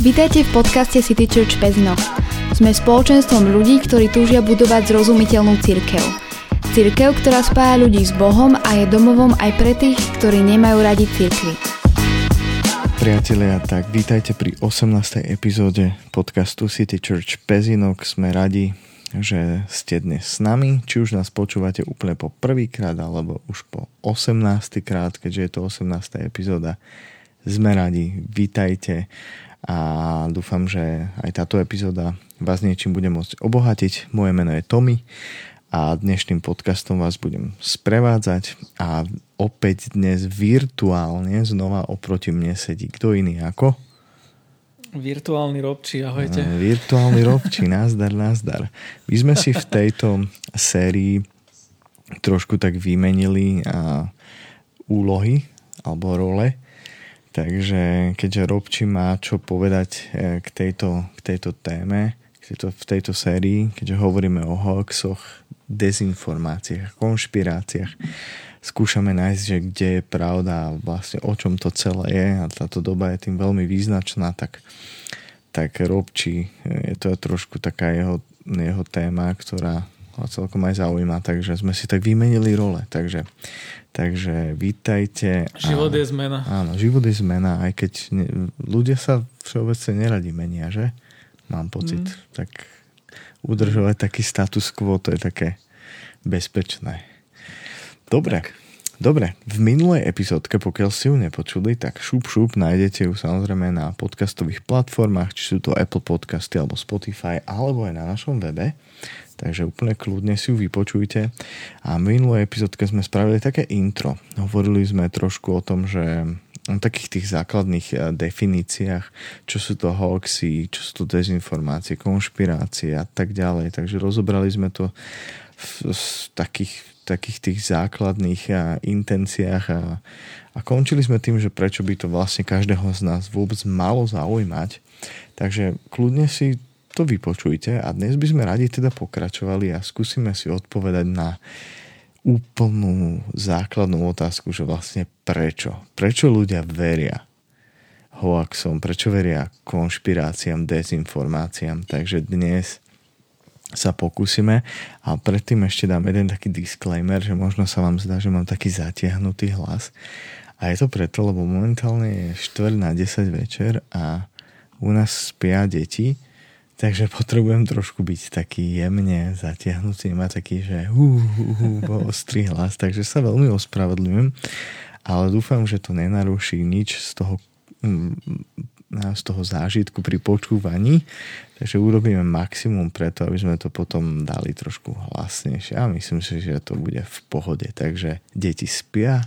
Vítajte v podcaste City Church Pezno. Sme spoločenstvom ľudí, ktorí túžia budovať zrozumiteľnú církev. Církev, ktorá spája ľudí s Bohom a je domovom aj pre tých, ktorí nemajú radi církvy. Priatelia, tak vítajte pri 18. epizóde podcastu City Church Pezinok. Sme radi, že ste dnes s nami, či už nás počúvate úplne po prvýkrát alebo už po 18. krát, keďže je to 18. epizóda. Sme radi, vítajte a dúfam, že aj táto epizóda vás niečím bude môcť obohatiť. Moje meno je Tommy a dnešným podcastom vás budem sprevádzať a opäť dnes virtuálne znova oproti mne sedí kto iný ako Virtuálny robči, ahojte. Virtuálny robči, názdar, názdar. My sme si v tejto sérii trošku tak vymenili a, úlohy alebo role. Takže keďže Robči má čo povedať e, k tejto, k tejto téme, k tejto, v tejto sérii, keďže hovoríme o hoaxoch, dezinformáciách, konšpiráciách, skúšame nájsť, že kde je pravda a vlastne o čom to celé je a táto doba je tým veľmi význačná, tak, tak Robči, je to trošku taká jeho, jeho téma, ktorá ho celkom aj zaujíma, takže sme si tak vymenili role. Takže, takže vítajte. Život je zmena. Áno, život je zmena, aj keď ne, ľudia sa všeobecne neradi menia, že? Mám pocit. Mm. Tak udržovať taký status quo, to je také bezpečné. Dobre. Tak. Dobre, v minulej epizódke, pokiaľ si ju nepočuli, tak šup šup nájdete ju samozrejme na podcastových platformách, či sú to Apple Podcasty alebo Spotify, alebo aj na našom webe. Takže úplne kľudne si ju vypočujte. A v minulej epizódke sme spravili také intro. Hovorili sme trošku o tom, že o takých tých základných eh, definíciách, čo sú to hoaxy, čo sú to dezinformácie, konšpirácie a tak ďalej. Takže rozobrali sme to v, v takých takých tých základných a, intenciách a, a končili sme tým, že prečo by to vlastne každého z nás vôbec malo zaujímať. Takže kľudne si to vypočujte a dnes by sme radi teda pokračovali a skúsime si odpovedať na úplnú základnú otázku, že vlastne prečo? Prečo ľudia veria hoaxom, prečo veria konšpiráciám, dezinformáciám. Takže dnes sa pokúsime. A predtým ešte dám jeden taký disclaimer, že možno sa vám zdá, že mám taký zatiahnutý hlas. A je to preto, lebo momentálne je 4 na 10 večer a u nás spia deti, takže potrebujem trošku byť taký jemne zatiahnutý, má taký, že hú, hú, hú, ostrý hlas, takže sa veľmi ospravedlňujem, ale dúfam, že to nenaruší nič z toho z toho zážitku pri počúvaní, takže urobíme maximum preto, aby sme to potom dali trošku hlasnejšie a myslím si, že to bude v pohode. Takže deti spia,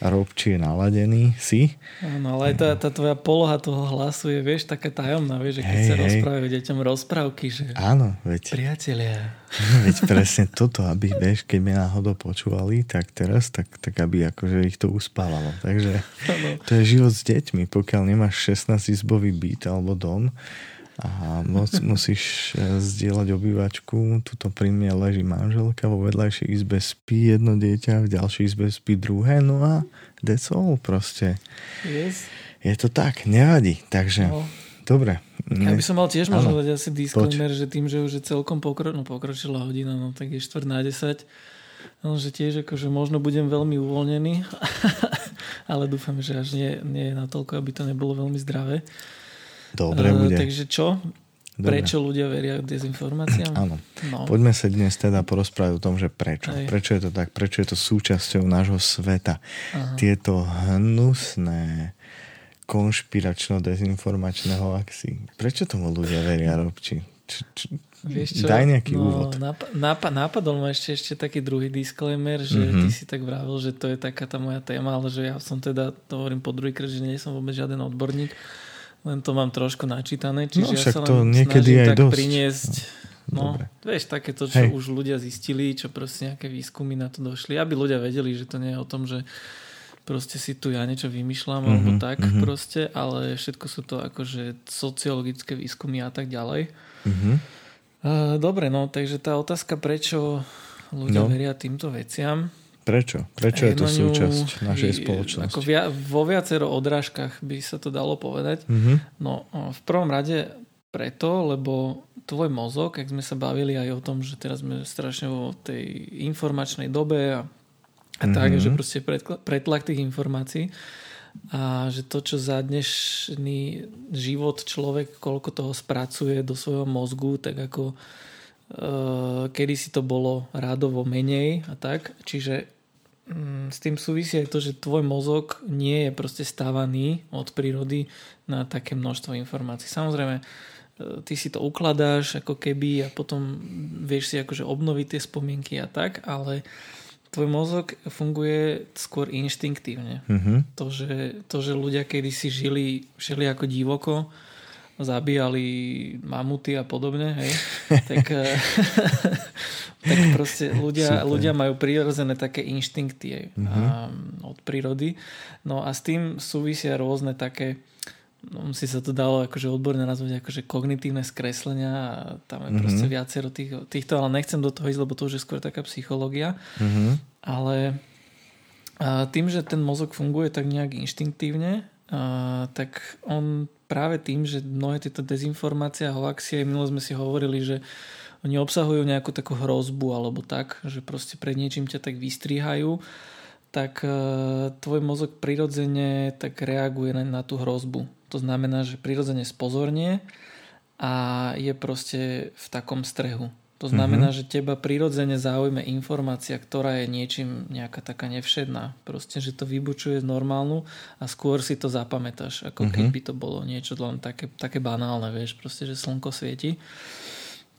Robči je naladený, si? Áno, ale aj tá, tá tvoja poloha toho hlasu je, vieš, taká tajomná, vieš, že keď hey, sa hey. rozprávajú deťom rozprávky, že... Áno, veď... Priatelia. Veď presne toto, aby, vieš, keď mi náhodou počúvali, tak teraz, tak, tak aby akože ich to uspávalo. Takže to je život s deťmi. Pokiaľ nemáš 16-izbový byt alebo dom, a mus, musíš e, zdieľať obývačku. Tuto pri mne leží manželka, vo vedľajšej izbe spí jedno dieťa, v ďalšej izbe spí druhé, no a that's all proste. Yes. Je to tak, nevadí. Takže, no. dobre. Ja by som mal tiež možno dať asi disclaimer, Poč. že tým, že už je celkom pokro, no, pokročila hodina, no tak je 4 na 10, no, že tiež akože možno budem veľmi uvoľnený, ale dúfam, že až nie, nie je natoľko, aby to nebolo veľmi zdravé. Dobre uh, bude. Takže čo? Dobre. Prečo ľudia veria dezinformáciám? Áno. No. Poďme sa dnes teda porozprávať o tom, že prečo. Aj. Prečo je to tak? Prečo je to súčasťou nášho sveta? Aha. Tieto hnusné konšpiračno-dezinformačné hoaxy. Prečo tomu ľudia veria, Robči? Č, č, Vieš čo? Daj nejaký no, úvod. Nap- nap- napadol ma ešte, ešte taký druhý disclaimer, že mm-hmm. ty si tak vravil, že to je taká tá moja téma, ale že ja som teda, to hovorím po druhýkrát, že nie som vôbec žiaden odborník len to mám trošku načítané, čiže no, ja sa len niekedy aj tak dosť. priniesť no, Dobre. vieš, takéto, čo Hej. už ľudia zistili, čo proste nejaké výskumy na to došli, aby ľudia vedeli, že to nie je o tom, že proste si tu ja niečo vymýšľam mm-hmm, alebo tak mm-hmm. proste, ale všetko sú to akože sociologické výskumy a tak ďalej. Mm-hmm. Uh, dobre, no, takže tá otázka, prečo ľudia no. veria týmto veciam, Prečo? Prečo je to súčasť našej spoločnosti? Ako via, vo viacero odrážkach by sa to dalo povedať. Mm-hmm. No v prvom rade preto, lebo tvoj mozog, ak sme sa bavili aj o tom, že teraz sme strašne vo tej informačnej dobe a, a mm-hmm. tak, že proste pretlak tých informácií a že to, čo za dnešný život človek, koľko toho spracuje do svojho mozgu, tak ako uh, kedy si to bolo rádovo menej a tak. Čiže um, s tým súvisí aj to, že tvoj mozog nie je proste stávaný od prírody na také množstvo informácií. Samozrejme, ty si to ukladáš ako keby a potom vieš si akože obnoviť tie spomienky a tak, ale tvoj mozog funguje skôr inštinktívne. Mm-hmm. To, že, to, že ľudia kedy si žili, žili ako divoko, zabíjali mamuty a podobne, hej, tak, tak proste ľudia, ľudia majú prirodzené také inštinkty mm-hmm. od prírody. No a s tým súvisia rôzne také no, si sa to dalo akože odborne nazvať akože kognitívne skreslenia a tam je mm-hmm. proste viacero tých, týchto, ale nechcem do toho ísť, lebo to už je skôr taká psychológia. Mm-hmm. Ale a tým, že ten mozog funguje tak nejak inštinktívne, a, tak on práve tým, že mnohé tieto dezinformácie a hoaxie, minule sme si hovorili, že oni obsahujú nejakú takú hrozbu alebo tak, že proste pred niečím ťa tak vystrihajú tak e, tvoj mozog prirodzene tak reaguje na, na tú hrozbu. To znamená, že prirodzene spozornie a je proste v takom strehu. To znamená, mm-hmm. že teba prirodzene zaujme informácia, ktorá je niečím nejaká taká nevšedná. Proste, že to vybučuje normálnu a skôr si to zapamätáš, ako mm-hmm. keď by to bolo niečo len také, také banálne, vieš, proste, že slnko svieti.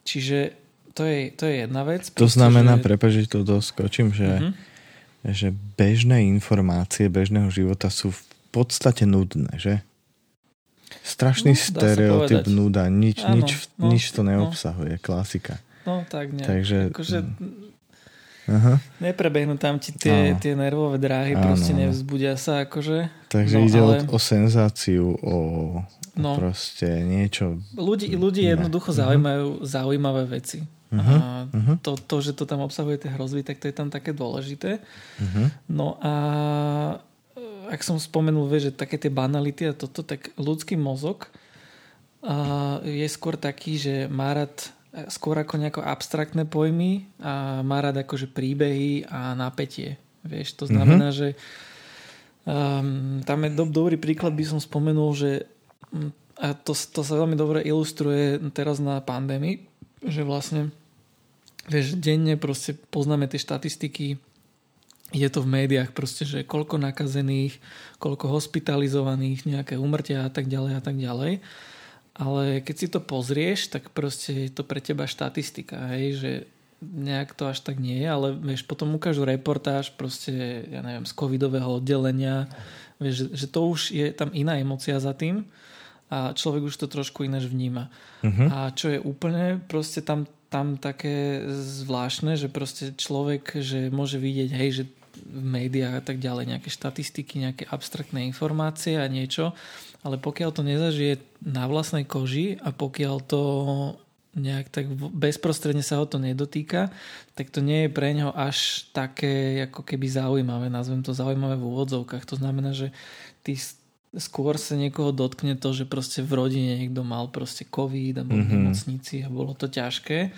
Čiže to je, to je jedna vec. To proste, znamená, že... prepáč, že to doskočím, že mm-hmm že bežné informácie bežného života sú v podstate nudné, že? Strašný no, stereotyp, nuda, nič, Áno, nič, no, nič to no. neobsahuje, no. klasika. No tak nejak. Takže, akože, Aha. Neprebehnú tam ti tie, tie nervové dráhy, áno, proste nevzbudia sa akože. Takže no, ide ale... o, o senzáciu, o, no. proste niečo. Ľudí, ľudí jednoducho uh-huh. zaujímajú zaujímavé veci. Uh-huh. A uh-huh. To, to, že to tam obsahuje tie hrozby, tak to je tam také dôležité. Uh-huh. No a e, ak som spomenul, vie, že také tie banality a toto, tak ľudský mozog a je skôr taký, že má rád e, skôr ako nejako abstraktné pojmy a má rád akože príbehy a napätie. Vieš, to znamená, uh-huh. že um, tam je do, dobrý príklad, by som spomenul, že a to, to sa veľmi dobre ilustruje teraz na pandémii, že vlastne vieš, denne proste poznáme tie štatistiky, je to v médiách proste, že koľko nakazených, koľko hospitalizovaných, nejaké umrtia a tak ďalej a tak ďalej. Ale keď si to pozrieš, tak proste je to pre teba štatistika, hej, že nejak to až tak nie je, ale vieš, potom ukážu reportáž proste, ja neviem, z covidového oddelenia, vieš, že, že to už je tam iná emocia za tým a človek už to trošku ináč vníma. Uh-huh. A čo je úplne proste tam, tam také zvláštne, že proste človek, že môže vidieť, hej, že v médiách a tak ďalej nejaké štatistiky, nejaké abstraktné informácie a niečo, ale pokiaľ to nezažije na vlastnej koži a pokiaľ to nejak tak bezprostredne sa ho to nedotýka, tak to nie je pre neho až také ako keby zaujímavé, nazvem to zaujímavé v úvodzovkách. To znamená, že ty skôr sa niekoho dotkne to, že proste v rodine niekto mal proste covid a bol mm-hmm. v mhm. nemocnici a bolo to ťažké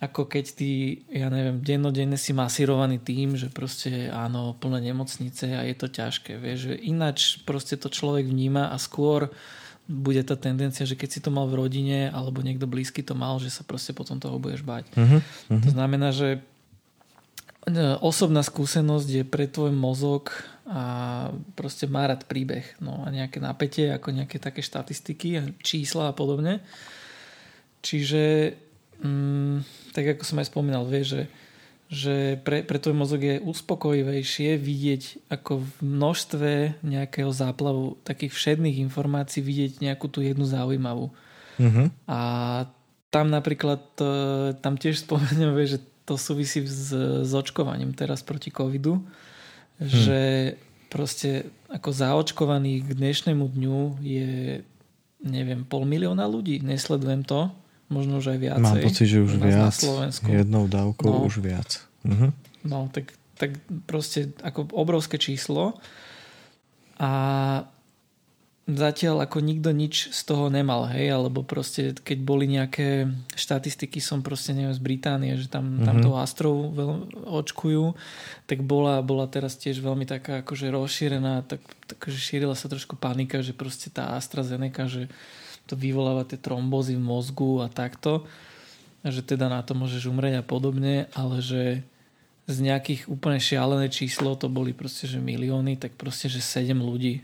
ako keď ty, ja neviem, dennodenne si masírovaný tým, že proste áno, plné nemocnice a je to ťažké, vieš, že ináč proste to človek vníma a skôr bude tá tendencia, že keď si to mal v rodine alebo niekto blízky to mal, že sa proste potom toho budeš bať. Uh-huh, uh-huh. To znamená, že osobná skúsenosť je pre tvoj mozog a proste má rád príbeh no a nejaké napätie ako nejaké také štatistiky a čísla a podobne čiže mm, tak ako som aj spomínal vie, že, že pre, pre tvoj mozog je uspokojivejšie vidieť ako v množstve nejakého záplavu takých všedných informácií vidieť nejakú tú jednu zaujímavú uh-huh. a tam napríklad e, tam tiež spomeniem, že to súvisí s, s očkovaním teraz proti covidu Hmm. že proste ako zaočkovaných k dnešnému dňu je neviem, pol milióna ľudí. Nesledujem to. Možno, že aj viacej. Mám pocit, že už viac. Na Slovensku. Jednou dávkou no, už viac. Uh-huh. No, tak tak proste ako obrovské číslo a zatiaľ ako nikto nič z toho nemal, hej, alebo proste keď boli nejaké štatistiky, som proste neviem z Británie, že tam, mm-hmm. tam to Astrov veľ, očkujú, tak bola, bola teraz tiež veľmi taká akože rozšírená, tak, takže šírila sa trošku panika, že proste tá AstraZeneca, že to vyvoláva tie trombozy v mozgu a takto, že teda na to môžeš umrieť a podobne, ale že z nejakých úplne šialené číslo, to boli proste, že milióny, tak proste, že 7 ľudí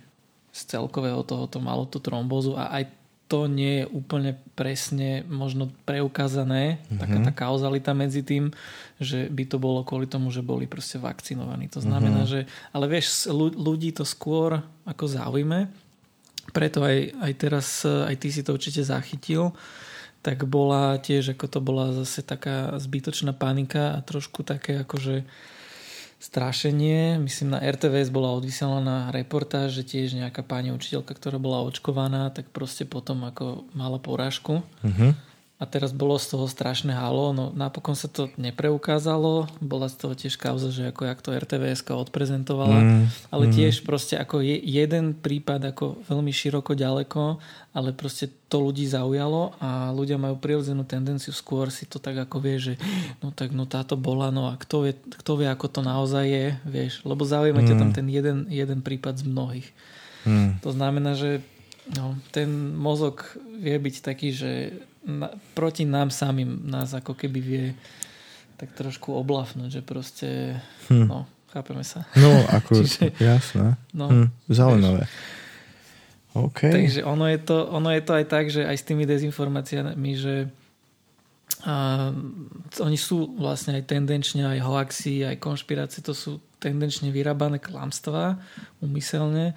z celkového tohoto malo tú trombózu a aj to nie je úplne presne možno preukázané, mm-hmm. taká tá kauzalita medzi tým, že by to bolo kvôli tomu, že boli proste vakcinovaní. To znamená, mm-hmm. že, ale vieš, ľudí to skôr ako zaujme, preto aj, aj teraz, aj ty si to určite zachytil, tak bola tiež, ako to bola zase taká zbytočná panika a trošku také akože strašenie. Myslím, na RTVS bola odvysielaná reportáž, že tiež nejaká pani učiteľka, ktorá bola očkovaná, tak proste potom ako mala porážku. Uh-huh a teraz bolo z toho strašné halo, no napokon sa to nepreukázalo, bola z toho tiež kauza, že ako jak to RTVS odprezentovala, mm, ale mm. tiež proste ako je jeden prípad ako veľmi široko ďaleko, ale proste to ľudí zaujalo a ľudia majú prirodzenú tendenciu skôr si to tak ako vie, že no tak no táto bola, no a kto vie, kto vie ako to naozaj je, vieš, lebo zaujíma mm. ťa tam ten jeden, jeden prípad z mnohých. Mm. To znamená, že no, ten mozog vie byť taký, že na, proti nám samým nás ako keby vie tak trošku oblafnúť, že proste hm. no, chápeme sa. No, ako, Čiže, jasné. No, hm, zaujímavé. Okay. Takže ono je, to, ono je to aj tak, že aj s tými dezinformáciami, že a, oni sú vlastne aj tendenčne, aj hoaxy, aj konšpirácie, to sú tendenčne vyrábané klamstvá umyselne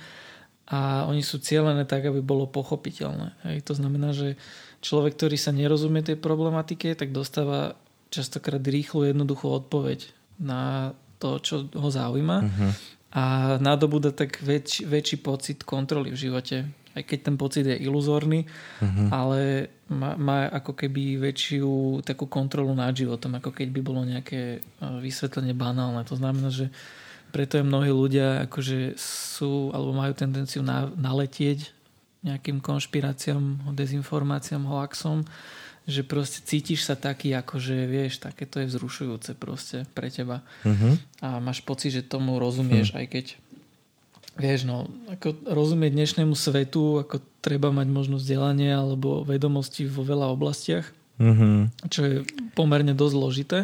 a oni sú cieľené tak, aby bolo pochopiteľné. Hej. To znamená, že človek, ktorý sa nerozumie tej problematike, tak dostáva častokrát rýchlu, jednoduchú odpoveď na to, čo ho zaujíma uh-huh. a nadobúda tak väč, väčší pocit kontroly v živote. Aj keď ten pocit je iluzórny, uh-huh. ale má, má ako keby väčšiu takú kontrolu nad životom, ako keď by bolo nejaké e, vysvetlenie banálne. To znamená, že preto je mnohí ľudia akože sú alebo majú tendenciu na, naletieť nejakým konšpiráciám, dezinformáciám, hoaxom, že proste cítiš sa taký, ako že vieš, také to je vzrušujúce proste pre teba. Uh-huh. A máš pocit, že tomu rozumieš, uh-huh. aj keď vieš, no, ako rozumieť dnešnému svetu, ako treba mať možnosť vzdelanie alebo vedomosti vo veľa oblastiach, uh-huh. čo je pomerne dosť zložité.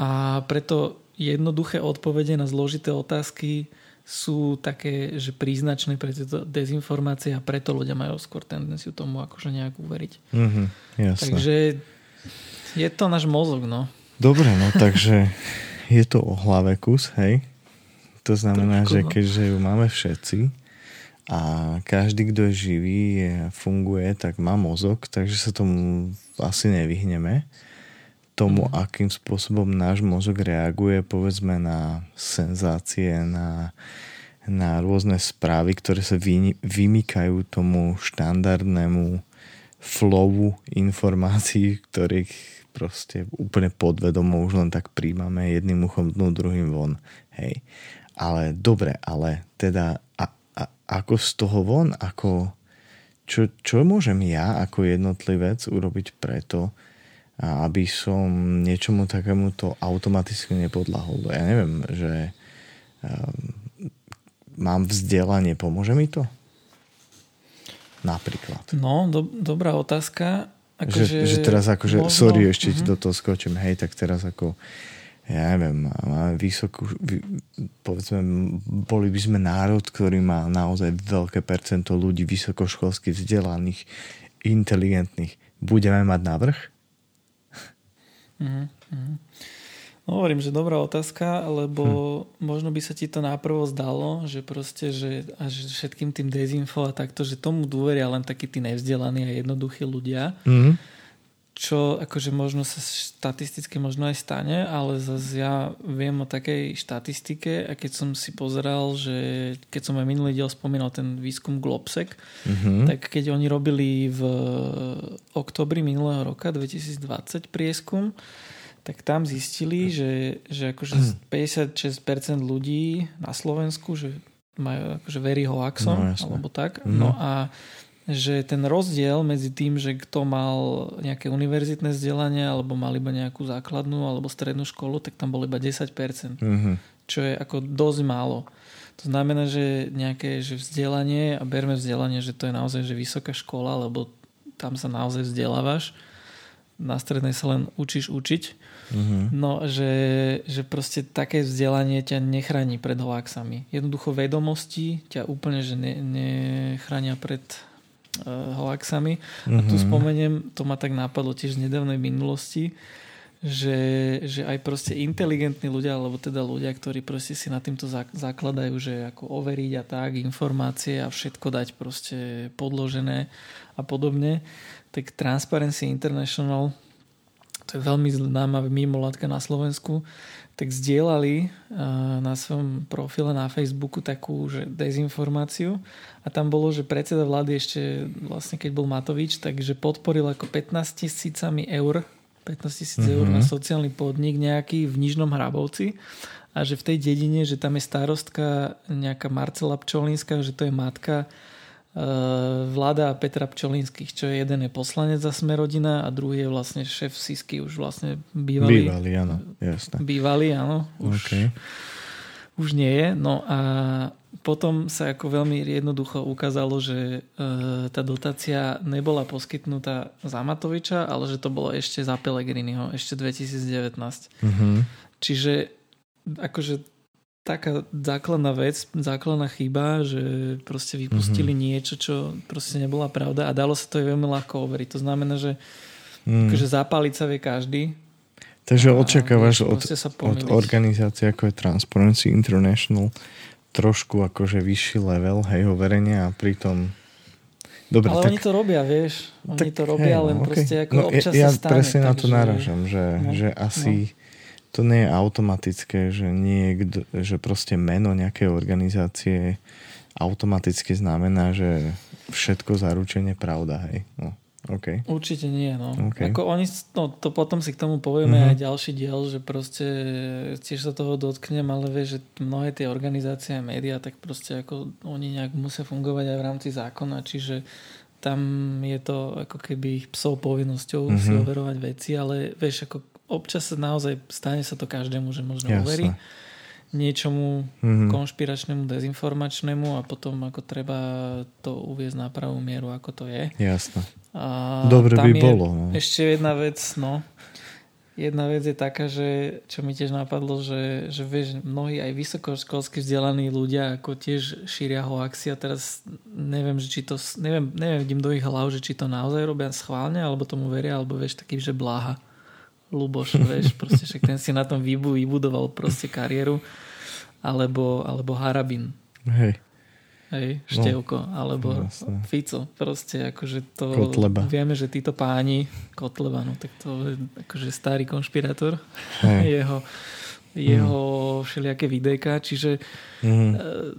A preto jednoduché odpovede na zložité otázky sú také, že príznačné pre tieto dezinformácie a preto ľudia majú skôr tendenciu tomu akože nejak uveriť. Mm-hmm, jasné. Takže je to náš mozog, no. Dobre, no takže je to o hlave kus, hej? To znamená, Trošku, že no. keďže ju máme všetci a každý, kto je živý, je, funguje, tak má mozog, takže sa tomu asi nevyhneme tomu, akým spôsobom náš mozog reaguje povedzme na senzácie, na, na rôzne správy, ktoré sa vy, vymykajú tomu štandardnému flowu informácií, ktorých proste úplne podvedomo už len tak príjmame jedným uchom dnu, druhým von. Hej. Ale dobre, ale teda a, a, ako z toho von, ako čo, čo môžem ja ako jednotlivec urobiť preto, aby som niečomu takému to automaticky nepodlahol. Ja neviem, že um, mám vzdelanie, pomôže mi to? Napríklad. No, do, dobrá otázka. Ako že, že, že teraz akože, možno, sorry, ešte uh-huh. do toho skočím, hej, tak teraz ako ja neviem, máme vysokú, povedzme, boli by sme národ, ktorý má naozaj veľké percento ľudí vysokoškolsky vzdelaných, inteligentných. Budeme mať navrh? Mm-hmm. No, hovorím, že dobrá otázka, lebo hm. možno by sa ti to náprvo zdalo, že proste, že až všetkým tým dezinfo a takto, že tomu dôveria len takí tí nevzdelaní a jednoduchí ľudia. Mm-hmm čo akože možno sa štatisticky možno aj stane, ale zase ja viem o takej štatistike a keď som si pozeral, že keď som aj minulý diel spomínal ten výskum Globsec, mm-hmm. tak keď oni robili v oktobri minulého roka 2020 prieskum, tak tam zistili, že, že akože 56% ľudí na Slovensku, že majú akože verí hoaxom, no, alebo tak. Mm. No a že ten rozdiel medzi tým, že kto mal nejaké univerzitné vzdelanie alebo mal iba nejakú základnú alebo strednú školu, tak tam bolo iba 10%. Mm-hmm. Čo je ako dosť málo. To znamená, že nejaké že vzdelanie, a berme vzdelanie, že to je naozaj že vysoká škola, lebo tam sa naozaj vzdelávaš. Na strednej sa len učíš učiť. Mm-hmm. No, že, že proste také vzdelanie ťa nechráni pred hoaxami. Jednoducho vedomosti ťa úplne že ne, nechránia pred hoaxami. Mm-hmm. A tu mhm. spomeniem, to ma tak napadlo tiež z nedávnej minulosti, že, že aj proste inteligentní ľudia, alebo teda ľudia, ktorí proste si na týmto zakladajú, že ako overiť a tak, informácie a všetko dať proste podložené a podobne, tak Transparency International, to je veľmi známa mimolátka na Slovensku, tak zdieľali na svojom profile na Facebooku takú že dezinformáciu a tam bolo, že predseda vlády ešte vlastne keď bol Matovič, takže podporil ako 15 tisícami eur 15 tisíc mm-hmm. eur na sociálny podnik nejaký v Nižnom Hrabovci a že v tej dedine, že tam je starostka nejaká Marcela Pčolinská, že to je matka vláda Petra Pčolinských, čo je jeden je poslanec za Smerodina a druhý je vlastne šéf Sisky, už vlastne bývalý. Bývalý, áno, jasné. Bývalý, áno. Už, okay. už nie je. No a potom sa ako veľmi jednoducho ukázalo, že e, tá dotácia nebola poskytnutá za Matoviča, ale že to bolo ešte za Pelegriniho, ešte 2019. Mm-hmm. Čiže akože taká základná vec, základná chyba, že proste vypustili mm-hmm. niečo, čo proste nebola pravda a dalo sa to veľmi ľahko overiť. To znamená, že mm. akože zapáliť sa vie každý. Takže očakávaš od, od organizácie ako je Transparency International trošku akože vyšší level, hej, overenia a pritom Dobre, ale tak, oni to robia, vieš. Oni tak, to robia, hej, len okay. proste ako no, občas ja, sa stane. Ja presne na to naražam, že, no, že asi no. To nie je automatické, že niekto, že proste meno nejakej organizácie automaticky znamená, že všetko zaručenie pravda, hej. No. Okay. Určite nie, no. Okay. Ako oni, no to potom si k tomu povieme mm-hmm. aj ďalší diel, že proste tiež sa toho dotknem, ale vieš, že mnohé tie organizácie a médiá, tak proste ako oni nejak musia fungovať aj v rámci zákona, čiže tam je to ako keby ich psov povinnosťou mm-hmm. si overovať veci, ale vieš, ako občas sa naozaj stane sa to každému, že možno Jasne. uverí niečomu mm-hmm. konšpiračnému, dezinformačnému a potom ako treba to uviezť na pravú mieru, ako to je. Jasné. A Dobre by bolo. No. Ešte jedna vec, no. Jedna vec je taká, že čo mi tiež napadlo, že, že vieš, mnohí aj vysokoškolsky vzdelaní ľudia ako tiež šíria hoaxy a teraz neviem, že či to, neviem, neviem vidím do ich hlav, že či to naozaj robia schválne, alebo tomu veria, alebo vieš, taký, že bláha. Luboš, vieš, proste však ten si na tom výbu vybudoval proste kariéru, alebo, alebo Harabin. Hej. Hej, Števko, no, alebo jasne. Fico. Proste akože to... Kotleba. Vieme, že títo páni, Kotleba, no tak to je akože starý konšpirátor. Jeho jeho mm. všelijaké videjka, čiže mm.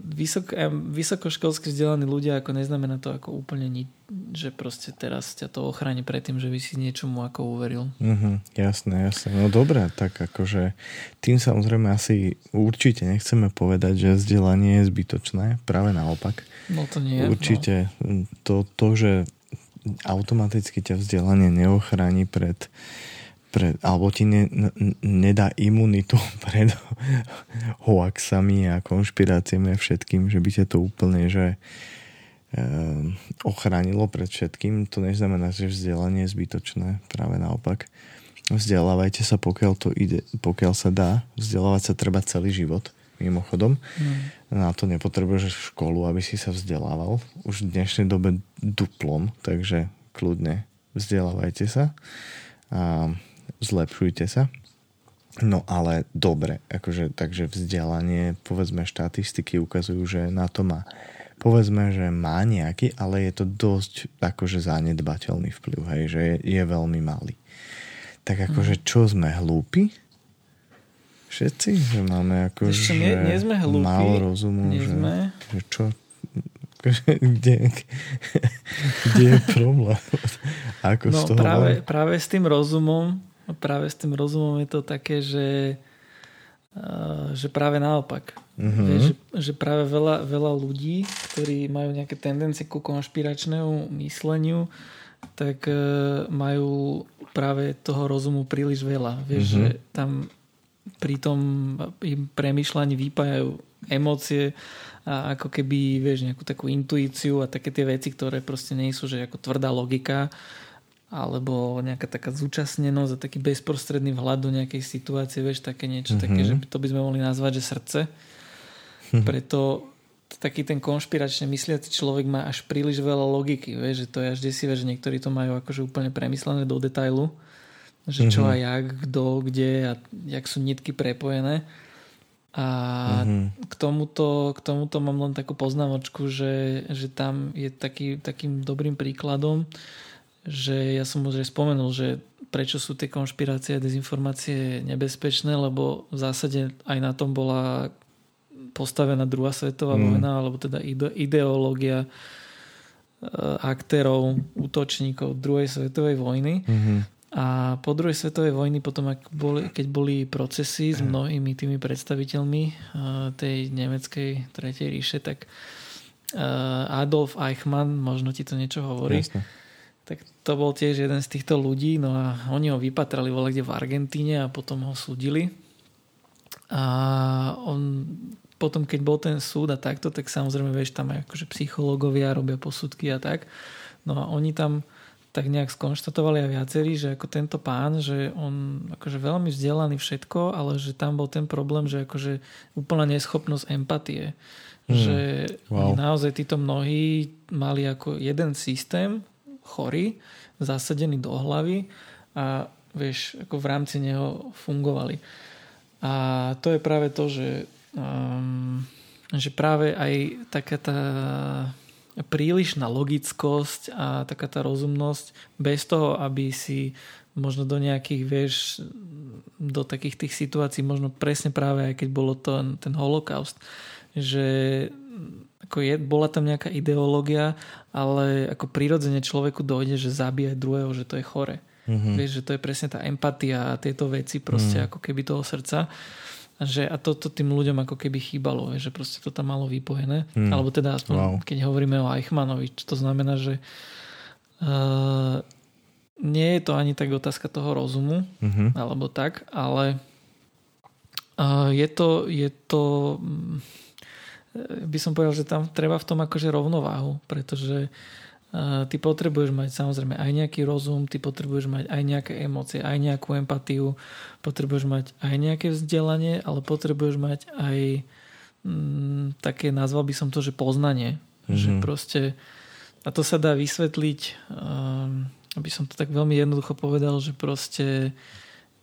vysok, vysokoškolsky vzdelaní ľudia ako neznamená to ako úplne nič, že proste teraz ťa to ochráni pred tým, že by si niečomu ako uveril. Mm-hmm, jasné, jasné. No dobré, tak akože tým samozrejme asi určite nechceme povedať, že vzdelanie je zbytočné, práve naopak. No to nie. Určite no. to, to, že automaticky ťa vzdelanie neochráni pred uh, pre, alebo ti ne, nedá imunitu pred hoaxami a konšpiráciami a všetkým, že by ťa to úplne že e, ochránilo pred všetkým. To neznamená, že vzdelanie je zbytočné. Práve naopak. Vzdelávajte sa, pokiaľ to ide, pokiaľ sa dá. Vzdelávať sa treba celý život. Mimochodom. Mm. Na to nepotrebuješ školu, aby si sa vzdelával. Už v dnešnej dobe duplom, takže kľudne vzdelávajte sa. A zlepšujte sa. No ale dobre, akože, takže vzdelanie, povedzme štatistiky ukazujú, že na to má povedzme, že má nejaký, ale je to dosť akože zanedbateľný vplyv, hej, že je, je veľmi malý. Tak akože mhm. čo sme hlúpi? Všetci? Že máme ako, Ešte nie, nie sme hlúpi. Málo rozumu. Nie že, sme. Že čo? Akože, kde, kde je problém? Ako no, z toho práve, práve s tým rozumom práve s tým rozumom je to také, že, uh, že práve naopak. Mm-hmm. Vieš, že, že práve veľa, veľa ľudí, ktorí majú nejaké tendencie ku konšpiračnému mysleniu, tak uh, majú práve toho rozumu príliš veľa. Vieš, mm-hmm. že tam pri tom im premyšľaní vypájajú emócie a ako keby, vieš, nejakú takú intuíciu a také tie veci, ktoré proste nie sú, že ako tvrdá logika alebo nejaká taká zúčastnenosť a taký bezprostredný vhľad do nejakej situácie, vieš, také niečo mm-hmm. také, že to by sme mohli nazvať, že srdce. Mm-hmm. Preto taký ten konšpiračne mysliaci človek má až príliš veľa logiky, vieš, že to je až desivé, že niektorí to majú akože úplne premyslené do detailu, že čo mm-hmm. a jak, kto, kde a jak sú nitky prepojené. A mm-hmm. k, tomuto, k tomuto mám len takú poznámočku, že, že tam je taký, takým dobrým príkladom, že ja som už spomenul, že prečo sú tie konšpirácie a dezinformácie nebezpečné, lebo v zásade aj na tom bola postavená druhá svetová mm. vojna, alebo teda ide, ideológia e, aktérov, útočníkov druhej svetovej vojny. Mm-hmm. A po druhej svetovej vojny potom, ak boli, keď boli procesy s mnohými tými predstaviteľmi uh, tej nemeckej tretej ríše, tak uh, Adolf Eichmann, možno ti to niečo hovorí, Jasne. Tak to bol tiež jeden z týchto ľudí, no a oni ho vypatrali voľa kde v Argentíne a potom ho súdili. A on potom, keď bol ten súd a takto, tak samozrejme, vieš, tam aj akože psychológovia robia posudky a tak. No a oni tam tak nejak skonštatovali aj viacerí, že ako tento pán, že on akože veľmi vzdelaný všetko, ale že tam bol ten problém, že akože úplná neschopnosť empatie. Hmm. Že wow. naozaj títo mnohí mali ako jeden systém chorý, zasadený do hlavy a vieš, ako v rámci neho fungovali. A to je práve to, že, um, že práve aj taká tá prílišná logickosť a taká tá rozumnosť bez toho, aby si možno do nejakých, vieš, do takých tých situácií, možno presne práve aj keď bolo to, ten holokaust, že ako je, bola tam nejaká ideológia, ale ako prirodzene človeku dojde, že zabíjať druhého, že to je chore. Mm-hmm. Vieš, že to je presne tá empatia a tieto veci proste mm. ako keby toho srdca. Že, a toto to tým ľuďom ako keby chýbalo, že proste to tam malo vypojené. Hmm. Alebo teda aspoň, wow. keď hovoríme o Eichmannovi, to znamená, že uh, nie je to ani tak otázka toho rozumu, mm-hmm. alebo tak, ale uh, je to, je to mm, by som povedal, že tam treba v tom akože rovnováhu, pretože ty potrebuješ mať samozrejme aj nejaký rozum, ty potrebuješ mať aj nejaké emócie, aj nejakú empatiu, potrebuješ mať aj nejaké vzdelanie, ale potrebuješ mať aj mm, také, nazval by som to, že poznanie. Mm-hmm. Že mhm. proste, a to sa dá vysvetliť, um, aby som to tak veľmi jednoducho povedal, že proste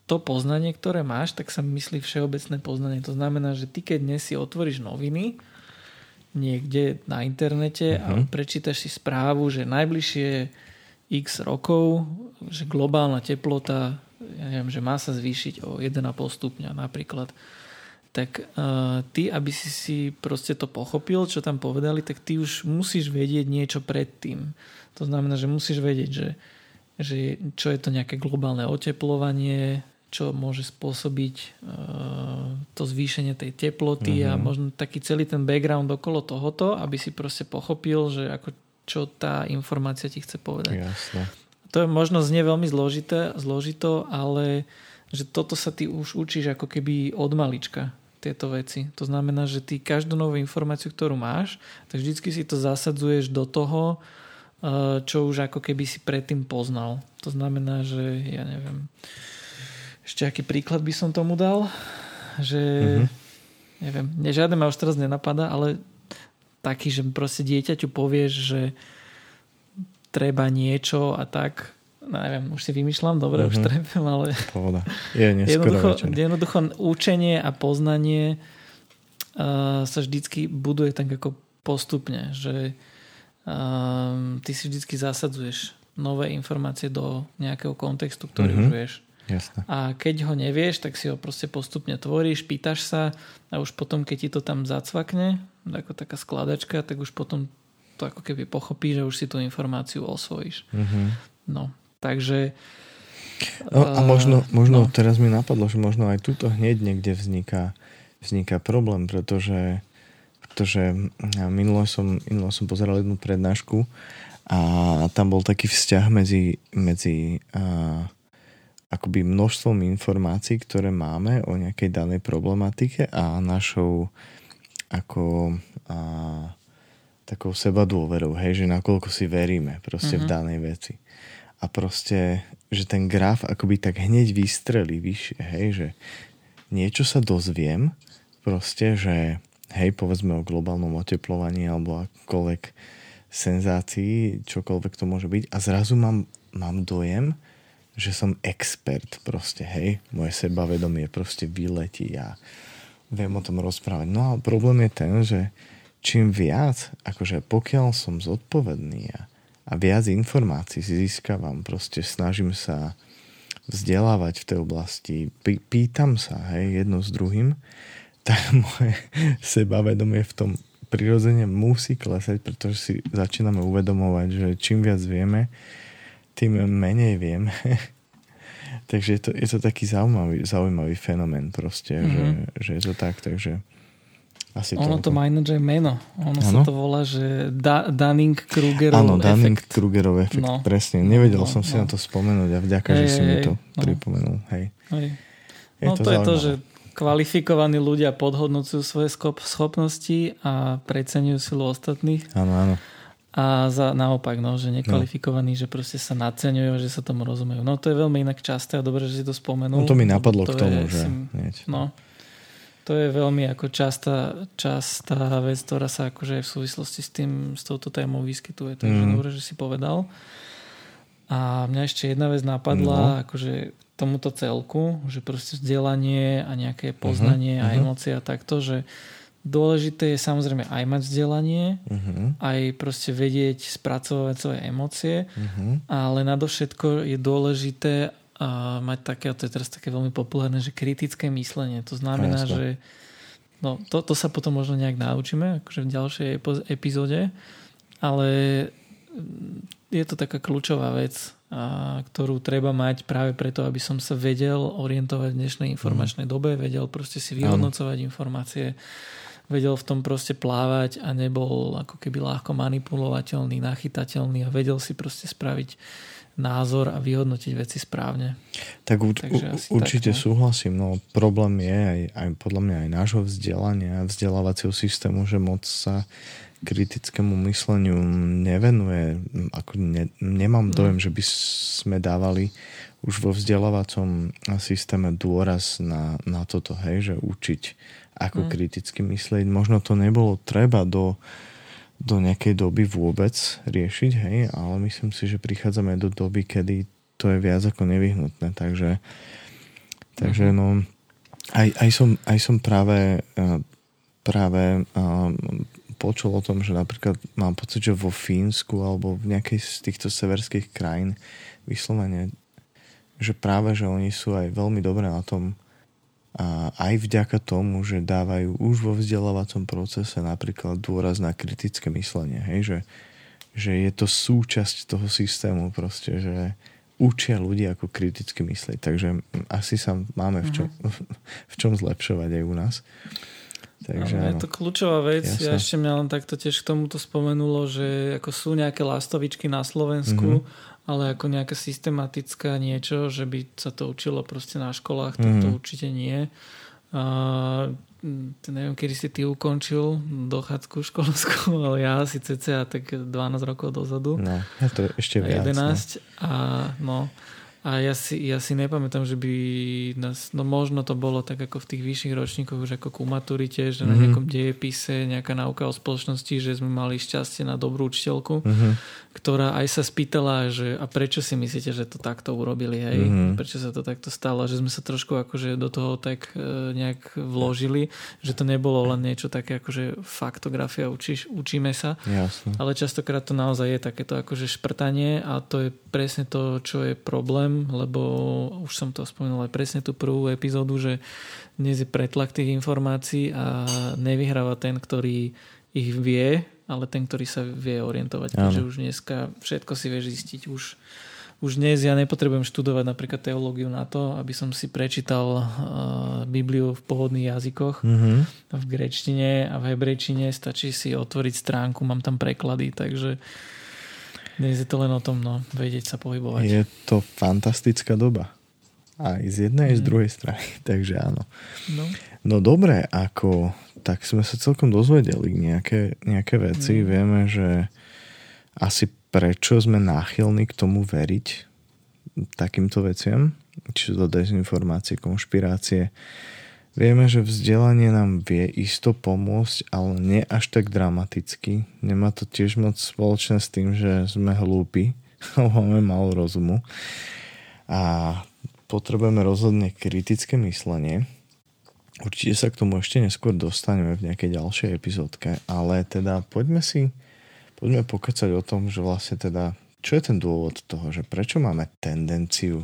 to poznanie, ktoré máš, tak sa myslí všeobecné poznanie. To znamená, že ty keď dnes si otvoríš noviny, niekde na internete uh-huh. a mhm. prečítaš si správu, že najbližšie x rokov, že globálna teplota, ja neviem, že má sa zvýšiť o 1,5 stupňa napríklad, tak uh, ty, aby si si proste to pochopil, čo tam povedali, tak ty už musíš vedieť niečo predtým. To znamená, že musíš vedieť, že, že čo je to nejaké globálne oteplovanie, čo môže spôsobiť uh, to zvýšenie tej teploty mm-hmm. a mhm. možno taký celý ten background okolo tohoto, aby si proste pochopil, že ako, čo tá informácia ti chce povedať. Jasne. To je možno znie veľmi zložité, zložito, ale že toto sa ty už učíš ako keby od malička tieto veci. To znamená, že ty každú novú informáciu, ktorú máš, tak vždycky si to zasadzuješ do toho, uh, čo už ako keby si predtým poznal. To znamená, že ja neviem, ešte aký príklad by som tomu dal? Že, mm-hmm. neviem, ne, žiadne ma už teraz nenapadá, ale taký, že proste dieťaťu povieš, že treba niečo a tak, no neviem, už si vymýšľam, dobre, mm-hmm. už mhm. trepem, ale Pohoda. Je jednoducho, jednoducho učenie a poznanie uh, sa vždycky buduje tak ako postupne, že uh, ty si vždycky zasadzuješ nové informácie do nejakého kontextu, ktorý mm-hmm. už vieš. Jasne. A keď ho nevieš, tak si ho proste postupne tvoríš, pýtaš sa a už potom, keď ti to tam zacvakne, ako taká skladačka, tak už potom to ako keby pochopíš, že už si tú informáciu osvojíš. Mm-hmm. No, takže No a možno, možno no. teraz mi napadlo, že možno aj tuto hneď niekde vzniká, vzniká problém, pretože, pretože minule som, minule som pozeral jednu prednášku a tam bol taký vzťah medzi, medzi a, akoby množstvom informácií, ktoré máme o nejakej danej problematike a našou ako a, takou seba dôverou, hej, že nakoľko si veríme proste uh-huh. v mhm. danej veci. A proste, že ten graf akoby tak hneď vystrelí vyššie, hej, že niečo sa dozviem, proste, že hej, povedzme o globálnom oteplovaní alebo akoľvek senzácií, čokoľvek to môže byť a zrazu mám, mám dojem, že som expert proste, hej, moje sebavedomie proste vyletí a viem o tom rozprávať. No a problém je ten, že čím viac, akože pokiaľ som zodpovedný a, a viac informácií získavam, proste snažím sa vzdelávať v tej oblasti, pý, pýtam sa, hej, jedno s druhým, tak moje sebavedomie v tom prirodzene musí klesať, pretože si začíname uvedomovať, že čím viac vieme, tým menej vieme. takže je to, je to taký zaujímavý, zaujímavý fenomén proste, mm-hmm. že, že je to tak, takže asi ono to má ináč aj meno. Ono ano? sa to volá, že da- Dunning-Krugerov Áno, Dunning-Krugerov efekt, no. presne. Nevedel no, som si no. na to spomenúť a vďaka, hej, že si mi to no. pripomenul. Hej. Hej. Je no to, to je to, že kvalifikovaní ľudia podhodnocujú svoje schopnosti a preceňujú silu ostatných. Áno, áno. A za, naopak, no, že nekvalifikovaní, no. že proste sa naceňujú, že sa tomu rozumejú. No to je veľmi inak časté a dobre, že si to spomenul. No to mi napadlo to k tomu, je, že... no, to je veľmi ako častá, častá vec, ktorá sa akože v súvislosti s tým, s touto témou vyskytuje. Takže mm. dobre, že si povedal. A mňa ešte jedna vec napadla, no. akože tomuto celku, že proste vzdelanie a nejaké poznanie uh-huh, a emócie a takto, že dôležité je samozrejme aj mať vzdelanie, uh-huh. aj proste vedieť spracovať svoje emócie, uh-huh. ale nadovšetko je dôležité uh, mať také, to je teraz také veľmi populárne, že kritické myslenie. To znamená, Jasne. že no, to, to sa potom možno nejak naučíme, akože v ďalšej epizóde, ale je to taká kľúčová vec, a, ktorú treba mať práve preto, aby som sa vedel orientovať v dnešnej informačnej mm. dobe, vedel proste si vyhodnocovať mm. informácie, vedel v tom proste plávať a nebol ako keby ľahko manipulovateľný, nachytateľný a vedel si proste spraviť názor a vyhodnotiť veci správne. Tak uč, určite tak, no. súhlasím, no problém je aj, aj podľa mňa aj nášho vzdelania, vzdelávacieho systému, že moc sa kritickému mysleniu nevenuje. Ako ne, nemám mm. dojem, že by sme dávali už vo vzdelávacom systéme dôraz na, na toto, hej, že učiť ako mm. kriticky myslieť. Možno to nebolo treba do, do nejakej doby vôbec riešiť, hej, ale myslím si, že prichádzame do doby, kedy to je viac ako nevyhnutné, takže takže mm. no aj, aj, som, aj som práve eh, práve eh, počul o tom, že napríklad mám pocit, že vo Fínsku alebo v nejakej z týchto severských krajín vyslovene, že práve, že oni sú aj veľmi dobré na tom a aj vďaka tomu, že dávajú už vo vzdelávacom procese napríklad dôraz na kritické myslenie, hej, že, že je to súčasť toho systému proste, že učia ľudí ako kriticky myslieť, takže asi sa máme v čom, mm-hmm. v čom zlepšovať aj u nás. Takže, áno, je to kľúčová vec. Jasne. Ja ešte mňa len takto tiež k tomuto spomenulo, že ako sú nejaké lastovičky na Slovensku, mm-hmm. Ale ako nejaká systematická niečo, že by sa to učilo proste na školách, tak to mhm. určite nie. A, neviem, kedy si ty ukončil dochádzku školskú, ale ja asi cca tak 12 rokov dozadu. No, ja to ešte viac. 11 no. a no a ja si, ja si nepamätám, že by nás, no možno to bolo tak ako v tých vyšších ročníkoch už ako ku maturite, že mm-hmm. na mhm. nejakom dejepise nejaká náuka o spoločnosti, že sme mali šťastie na dobrú učiteľku, mm-hmm. Ktorá aj sa spýtala, že a prečo si myslíte, že to takto urobili, hej? Mm-hmm. Prečo sa to takto stalo? Že sme sa trošku akože do toho tak e, nejak vložili, že to nebolo len niečo také akože faktografia, učíš, učíme sa. Jasne. Ale častokrát to naozaj je takéto akože šprtanie a to je presne to, čo je problém lebo už som to spomenul aj presne tú prvú epizódu, že dnes je pretlak tých informácií a nevyhráva ten, ktorý ich vie, ale ten, ktorý sa vie orientovať. Takže už dneska všetko si vieš zistiť už už dnes ja nepotrebujem študovať napríklad teológiu na to, aby som si prečítal uh, Bibliu v pôvodných jazykoch, mm-hmm. v grečtine a v hebrejčine, stačí si otvoriť stránku, mám tam preklady, takže dnes je to len o tom, no, vedieť sa pohybovať. Je to fantastická doba. Aj z jednej, aj z mhm. druhej strany. Takže áno. No, no dobre, ako tak sme sa celkom dozvedeli nejaké, nejaké veci. Mm. Vieme, že asi prečo sme náchylní k tomu veriť takýmto veciam, či sú to dezinformácie, konšpirácie. Vieme, že vzdelanie nám vie isto pomôcť, ale nie až tak dramaticky. Nemá to tiež moc spoločné s tým, že sme hlúpi, máme málo rozumu. A potrebujeme rozhodne kritické myslenie. Určite sa k tomu ešte neskôr dostaneme v nejakej ďalšej epizódke, ale teda poďme si poďme pokecať o tom, že vlastne teda, čo je ten dôvod toho, že prečo máme tendenciu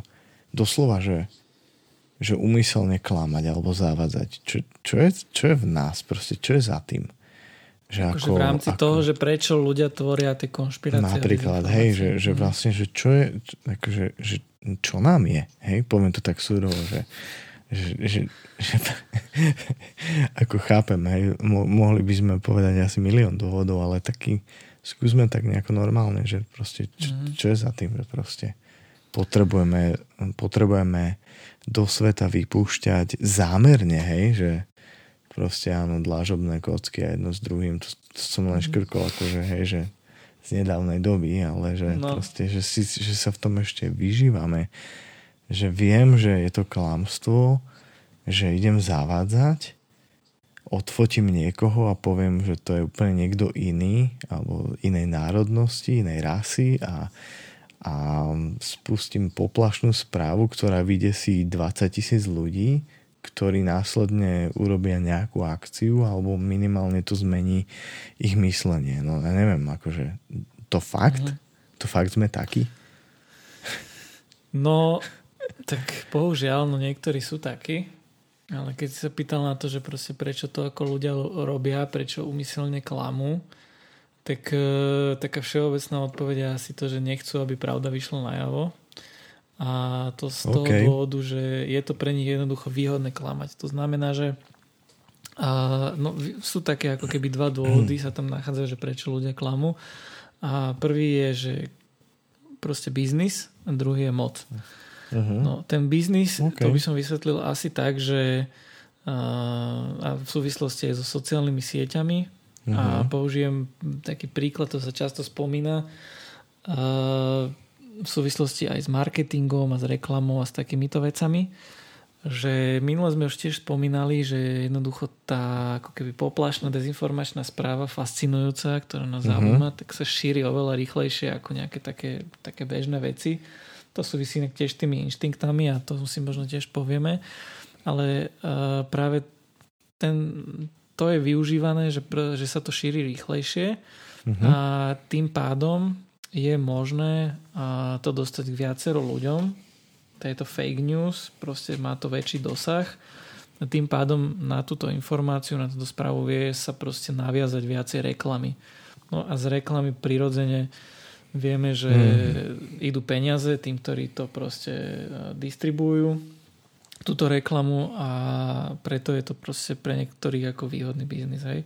doslova, že, že umyselne klamať alebo zavádzať. Čo, čo, je, čo je v nás, proste, čo je za tým? Že akože ako, v rámci ako, toho, že prečo ľudia tvoria tie konšpirácie. Napríklad, hej, že, že mhm. vlastne, že čo je, akože, že čo nám je, hej, poviem to tak súrovo, že, že, že, že ako chápem, hej, mo, mohli by sme povedať asi milión dôvodov, ale taký, skúsme tak nejako normálne, že proste, čo, mm. čo je za tým, že proste potrebujeme, potrebujeme do sveta vypúšťať zámerne, hej, že proste áno, dlážobné kocky a jedno s druhým, to, to som len mhm. škrkol, akože hej, že z nedávnej doby, ale že no. proste, že, si, že sa v tom ešte vyžívame, že viem, že je to klamstvo, že idem zavádzať, odfotím niekoho a poviem, že to je úplne niekto iný, alebo inej národnosti, inej rasy a, a spustím poplašnú správu, ktorá si 20 tisíc ľudí, ktorí následne urobia nejakú akciu alebo minimálne to zmení ich myslenie. No ja neviem, akože to fakt? Mm. To fakt sme takí? No, tak bohužiaľ, no niektorí sú takí. Ale keď si sa pýtal na to, že proste prečo to ako ľudia robia, prečo umyselne klamú, tak e, taká všeobecná odpoveď je asi to, že nechcú, aby pravda vyšla najavo. A to z toho okay. dôvodu, že je to pre nich jednoducho výhodné klamať. To znamená, že a, no, sú také ako keby dva dôvody sa tam nachádzajú, že prečo ľudia klamú. A prvý je, že proste biznis a druhý je moc. Uh-huh. No, ten biznis, okay. to by som vysvetlil asi tak, že a v súvislosti aj so sociálnymi sieťami uh-huh. a použijem taký príklad, to sa často spomína v súvislosti aj s marketingom a s reklamou a s takýmito vecami, že minule sme už tiež spomínali, že jednoducho tá ako keby poplašná dezinformačná správa fascinujúca, ktorá nás uh-huh. zaujíma, tak sa šíri oveľa rýchlejšie ako nejaké také, také bežné veci. To súvisí tiež s tými inštinktami a to si možno tiež povieme. Ale uh, práve ten, to je využívané, že, že sa to šíri rýchlejšie uh-huh. a tým pádom je možné to dostať k viacero ľuďom. To je to fake news, proste má to väčší dosah. Tým pádom na túto informáciu, na túto správu vie sa proste naviazať viacej reklamy. No a z reklamy prirodzene vieme, že mm. idú peniaze tým, ktorí to proste distribujú túto reklamu a preto je to proste pre niektorých ako výhodný biznis. Hej.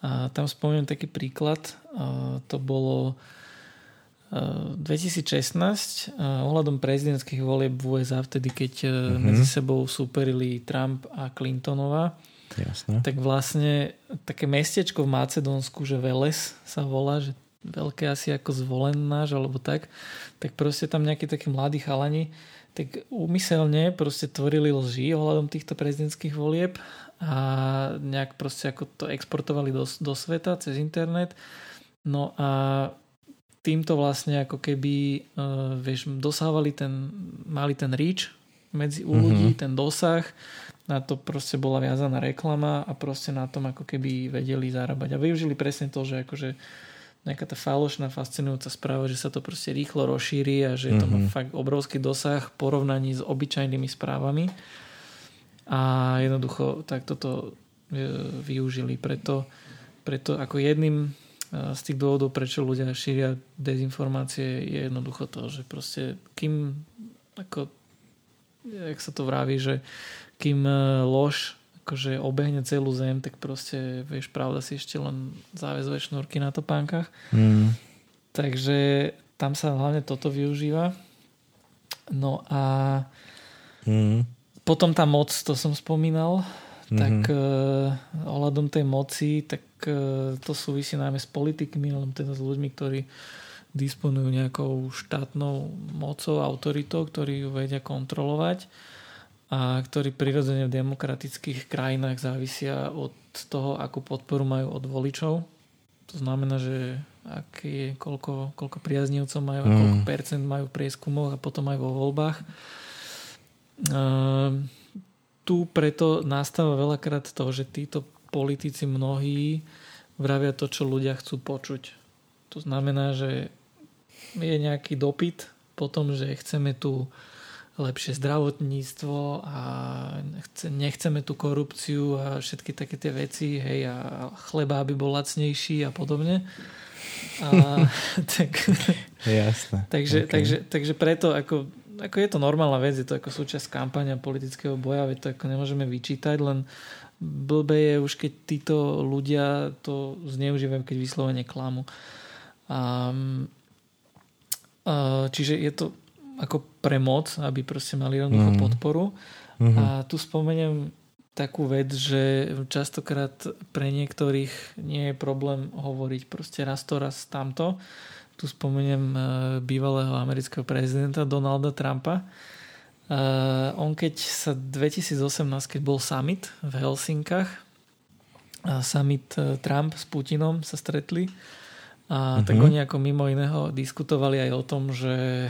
A tam spomeniem taký príklad. A to bolo 2016 ohľadom prezidentských volieb v USA vtedy, keď mm-hmm. medzi sebou súperili Trump a Clintonová. Jasne. Tak vlastne také mestečko v Macedónsku, že Veles sa volá, že veľké asi ako zvolenáš alebo tak, tak proste tam nejakí takí mladí chalani tak úmyselne proste tvorili lži ohľadom týchto prezidentských volieb a nejak proste ako to exportovali do, do sveta cez internet. No a týmto vlastne ako keby uh, vieš, dosávali ten, mali ten reach medzi u ľudí, mm-hmm. ten dosah, na to proste bola viazaná reklama a proste na tom ako keby vedeli zarábať. A využili presne to, že akože nejaká tá falošná, fascinujúca správa, že sa to proste rýchlo rozšíri a že mm-hmm. to má mhm. fakt obrovský dosah v porovnaní s obyčajnými správami. A jednoducho tak toto e, využili. Preto, preto ako jedným z tých dôvodov, prečo ľudia šíria dezinformácie, je jednoducho to, že proste kým ako jak sa to vraví, že kým e, lož akože obehne celú zem, tak proste, vieš, pravda si ešte len záväzuje šnúrky na topánkach. Mm. Takže tam sa hlavne toto využíva. No a mm. potom tá moc, to som spomínal, mm-hmm. tak uh, ohľadom tej moci, tak uh, to súvisí najmä s politikmi, alebo teda s ľuďmi, ktorí disponujú nejakou štátnou mocou, autoritou, ktorí ju vedia kontrolovať a ktorí prirodzene v demokratických krajinách závisia od toho, akú podporu majú od voličov. To znamená, že aký je, koľko, koľko priaznivcov majú a koľko percent majú v prieskumoch a potom aj vo voľbách. Uh, tu preto nastáva veľakrát to, že títo politici mnohí vravia to, čo ľudia chcú počuť. To znamená, že je nejaký dopyt po tom, že chceme tu lepšie zdravotníctvo a nechceme tú korupciu a všetky také tie veci, hej, a chleba, aby bol lacnejší a podobne. A, tak, Jasné. takže, okay. takže, takže preto ako, ako je to normálna vec, je to ako súčasť kampania politického boja, veď to ako nemôžeme vyčítať, len blbe je už keď títo ľudia to zneužívajú, keď vyslovene klamu. A, a, čiže je to ako premoc, aby proste mali jednoducho mm. podporu. Mm-hmm. A tu spomeniem takú vec, že častokrát pre niektorých nie je problém hovoriť proste raz to, raz tamto. Tu spomeniem e, bývalého amerického prezidenta Donalda Trumpa. Uh, on keď sa 2018, keď bol summit v Helsinkách, summit uh, Trump s Putinom sa stretli, a uh-huh. tak oni ako mimo iného diskutovali aj o tom, že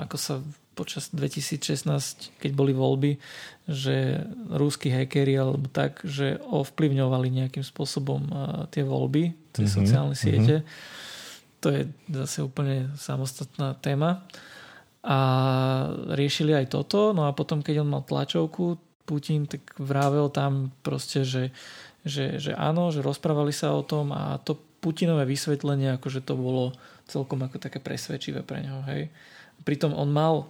ako sa počas 2016, keď boli voľby, že rúskí hackeri alebo tak, že ovplyvňovali nejakým spôsobom tie voľby, tie uh-huh. sociálne siete. Uh-huh. To je zase úplne samostatná téma. A riešili aj toto, no a potom, keď on mal tlačovku, Putin, tak vravel tam proste, že, že, že áno, že rozprávali sa o tom a to Putinové vysvetlenie, akože to bolo celkom ako také presvedčivé pre neho, hej. Pritom on mal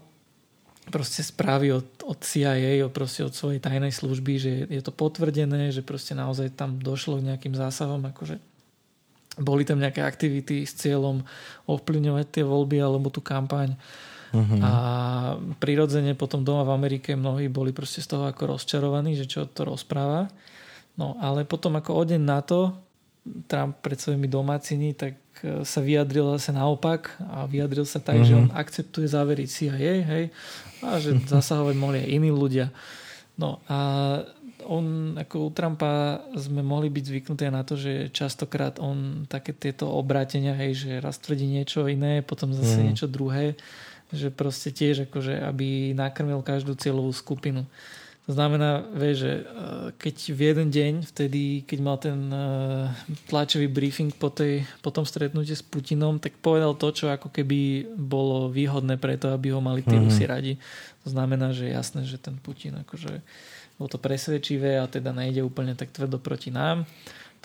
proste správy od, od CIA, proste od svojej tajnej služby, že je to potvrdené, že proste naozaj tam došlo k nejakým zásahom, akože boli tam nejaké aktivity s cieľom ovplyvňovať tie voľby alebo tú kampaň. Uh-huh. A prirodzene potom doma v Amerike mnohí boli proste z toho ako rozčarovaní, že čo to rozpráva. No ale potom ako o deň na to Trump pred svojimi domácini, tak e, sa vyjadril zase naopak a vyjadril sa tak, mm-hmm. že mhm. on akceptuje závery CIA, hej, a že zasahovať mohli aj iní ľudia. No a on, ako u Trumpa sme mohli byť zvyknutí na to, že častokrát on také tieto obrátenia, hej, že raz tvrdí niečo iné, potom zase mm. niečo druhé, že proste tiež akože, aby nakrmil každú cieľovú skupinu. To znamená, vieš, že eh, keď v jeden deň, vtedy, keď mal ten eh, tlačový briefing po, tej, po tom stretnutí s Putinom, tak povedal to, čo ako keby bolo výhodné to, aby ho mali tí mm-hmm. Rusi radi. To znamená, že jasné, že ten Putin akože bolo to presvedčivé a teda nejde úplne tak tvrdo proti nám.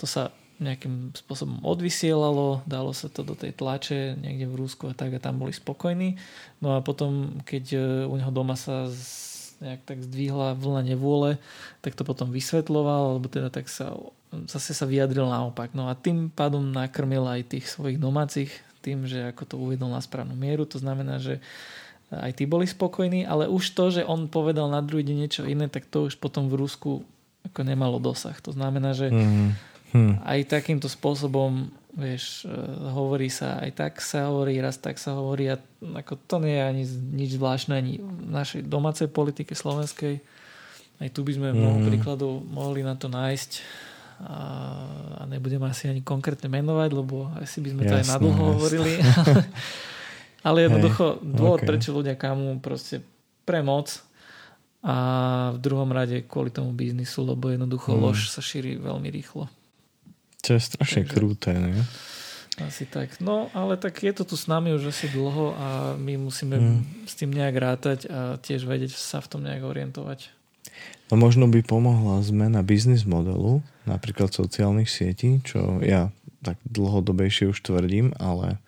To sa nejakým spôsobom odvysielalo, dalo sa to do tej tlače niekde v Rúsku a tak a tam boli spokojní. No a potom, keď eh, u neho doma sa nejak tak zdvihla vlna nevôle, tak to potom vysvetloval, alebo teda tak sa zase sa vyjadril naopak. No a tým pádom nakrmil aj tých svojich domácich tým, že ako to uvedol na správnu mieru. To znamená, že aj tí boli spokojní, ale už to, že on povedal na druhý deň niečo iné, tak to už potom v Rusku ako nemalo dosah. To znamená, že mm. aj takýmto spôsobom vieš, e, hovorí sa, aj tak sa hovorí, raz tak sa hovorí a ako to nie je ani nič zvláštne ani v našej domácej politike slovenskej. Aj tu by sme mm. mnoho príkladov mohli na to nájsť a, a nebudem asi ani konkrétne menovať, lebo asi by sme jasné, to aj nadlho hovorili. Ale jednoducho hey, dôvod, okay. prečo ľudia kamu proste premoc a v druhom rade kvôli tomu biznisu, lebo jednoducho mm. lož sa šíri veľmi rýchlo. To je strašne Takže, krúte, ne? Asi tak. No, ale tak je to tu s nami už asi dlho a my musíme hmm. s tým nejak rátať a tiež vedieť sa v tom nejak orientovať. No možno by pomohla zmena biznis modelu, napríklad sociálnych sietí, čo ja tak dlhodobejšie už tvrdím, ale,